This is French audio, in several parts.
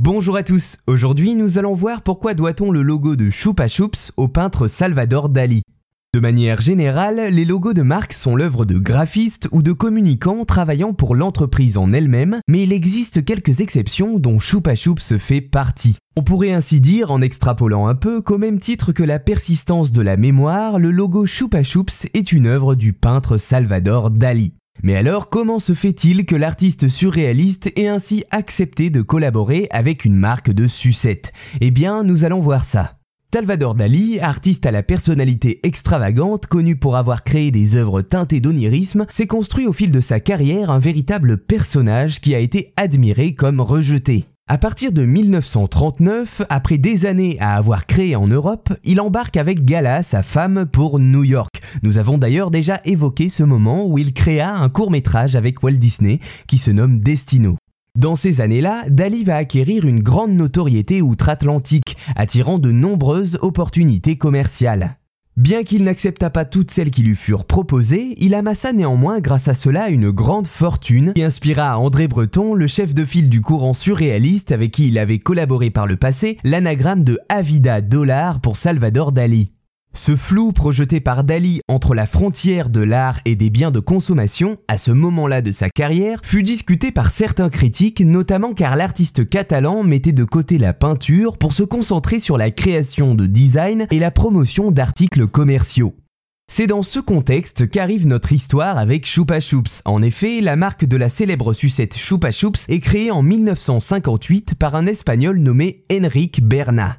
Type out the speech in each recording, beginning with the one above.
Bonjour à tous, aujourd'hui nous allons voir pourquoi doit-on le logo de Choupa Choups au peintre Salvador Dali. De manière générale, les logos de marque sont l'œuvre de graphistes ou de communicants travaillant pour l'entreprise en elle-même, mais il existe quelques exceptions dont Choupa Choups fait partie. On pourrait ainsi dire, en extrapolant un peu, qu'au même titre que la persistance de la mémoire, le logo Choupa Choups est une œuvre du peintre Salvador Dali. Mais alors, comment se fait-il que l'artiste surréaliste ait ainsi accepté de collaborer avec une marque de sucette? Eh bien, nous allons voir ça. Salvador Dali, artiste à la personnalité extravagante, connu pour avoir créé des œuvres teintées d'onirisme, s'est construit au fil de sa carrière un véritable personnage qui a été admiré comme rejeté. À partir de 1939, après des années à avoir créé en Europe, il embarque avec Gala, sa femme, pour New York. Nous avons d'ailleurs déjà évoqué ce moment où il créa un court métrage avec Walt Disney qui se nomme Destino. Dans ces années-là, Dali va acquérir une grande notoriété outre-Atlantique, attirant de nombreuses opportunités commerciales. Bien qu'il n'accepta pas toutes celles qui lui furent proposées, il amassa néanmoins grâce à cela une grande fortune qui inspira à André Breton, le chef de file du courant surréaliste avec qui il avait collaboré par le passé, l'anagramme de Avida Dollar pour Salvador Dali. Ce flou projeté par Dali entre la frontière de l'art et des biens de consommation, à ce moment-là de sa carrière, fut discuté par certains critiques, notamment car l'artiste catalan mettait de côté la peinture pour se concentrer sur la création de design et la promotion d'articles commerciaux. C'est dans ce contexte qu'arrive notre histoire avec Choupa Choups. En effet, la marque de la célèbre sucette Choupa Choups est créée en 1958 par un espagnol nommé Enrique Berna.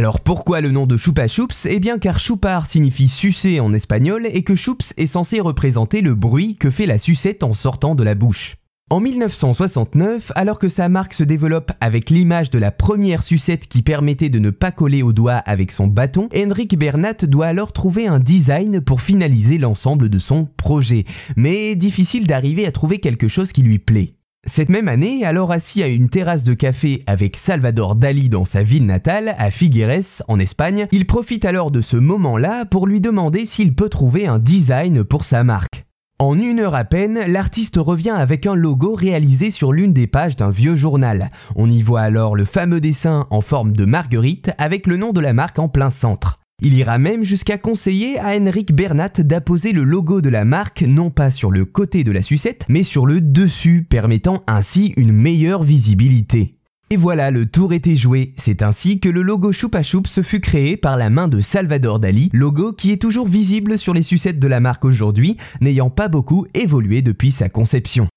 Alors pourquoi le nom de Choupa Choups Eh bien car choupar signifie sucer en espagnol et que choups est censé représenter le bruit que fait la sucette en sortant de la bouche. En 1969, alors que sa marque se développe avec l'image de la première sucette qui permettait de ne pas coller au doigt avec son bâton, Henrik Bernat doit alors trouver un design pour finaliser l'ensemble de son projet. Mais difficile d'arriver à trouver quelque chose qui lui plaît. Cette même année, alors assis à une terrasse de café avec Salvador Dali dans sa ville natale, à Figueres, en Espagne, il profite alors de ce moment-là pour lui demander s'il peut trouver un design pour sa marque. En une heure à peine, l'artiste revient avec un logo réalisé sur l'une des pages d'un vieux journal. On y voit alors le fameux dessin en forme de marguerite avec le nom de la marque en plein centre. Il ira même jusqu'à conseiller à Henrik Bernat d'apposer le logo de la marque non pas sur le côté de la sucette, mais sur le dessus, permettant ainsi une meilleure visibilité. Et voilà, le tour était joué. C'est ainsi que le logo Choupa Choups fut créé par la main de Salvador Dali, logo qui est toujours visible sur les sucettes de la marque aujourd'hui, n'ayant pas beaucoup évolué depuis sa conception.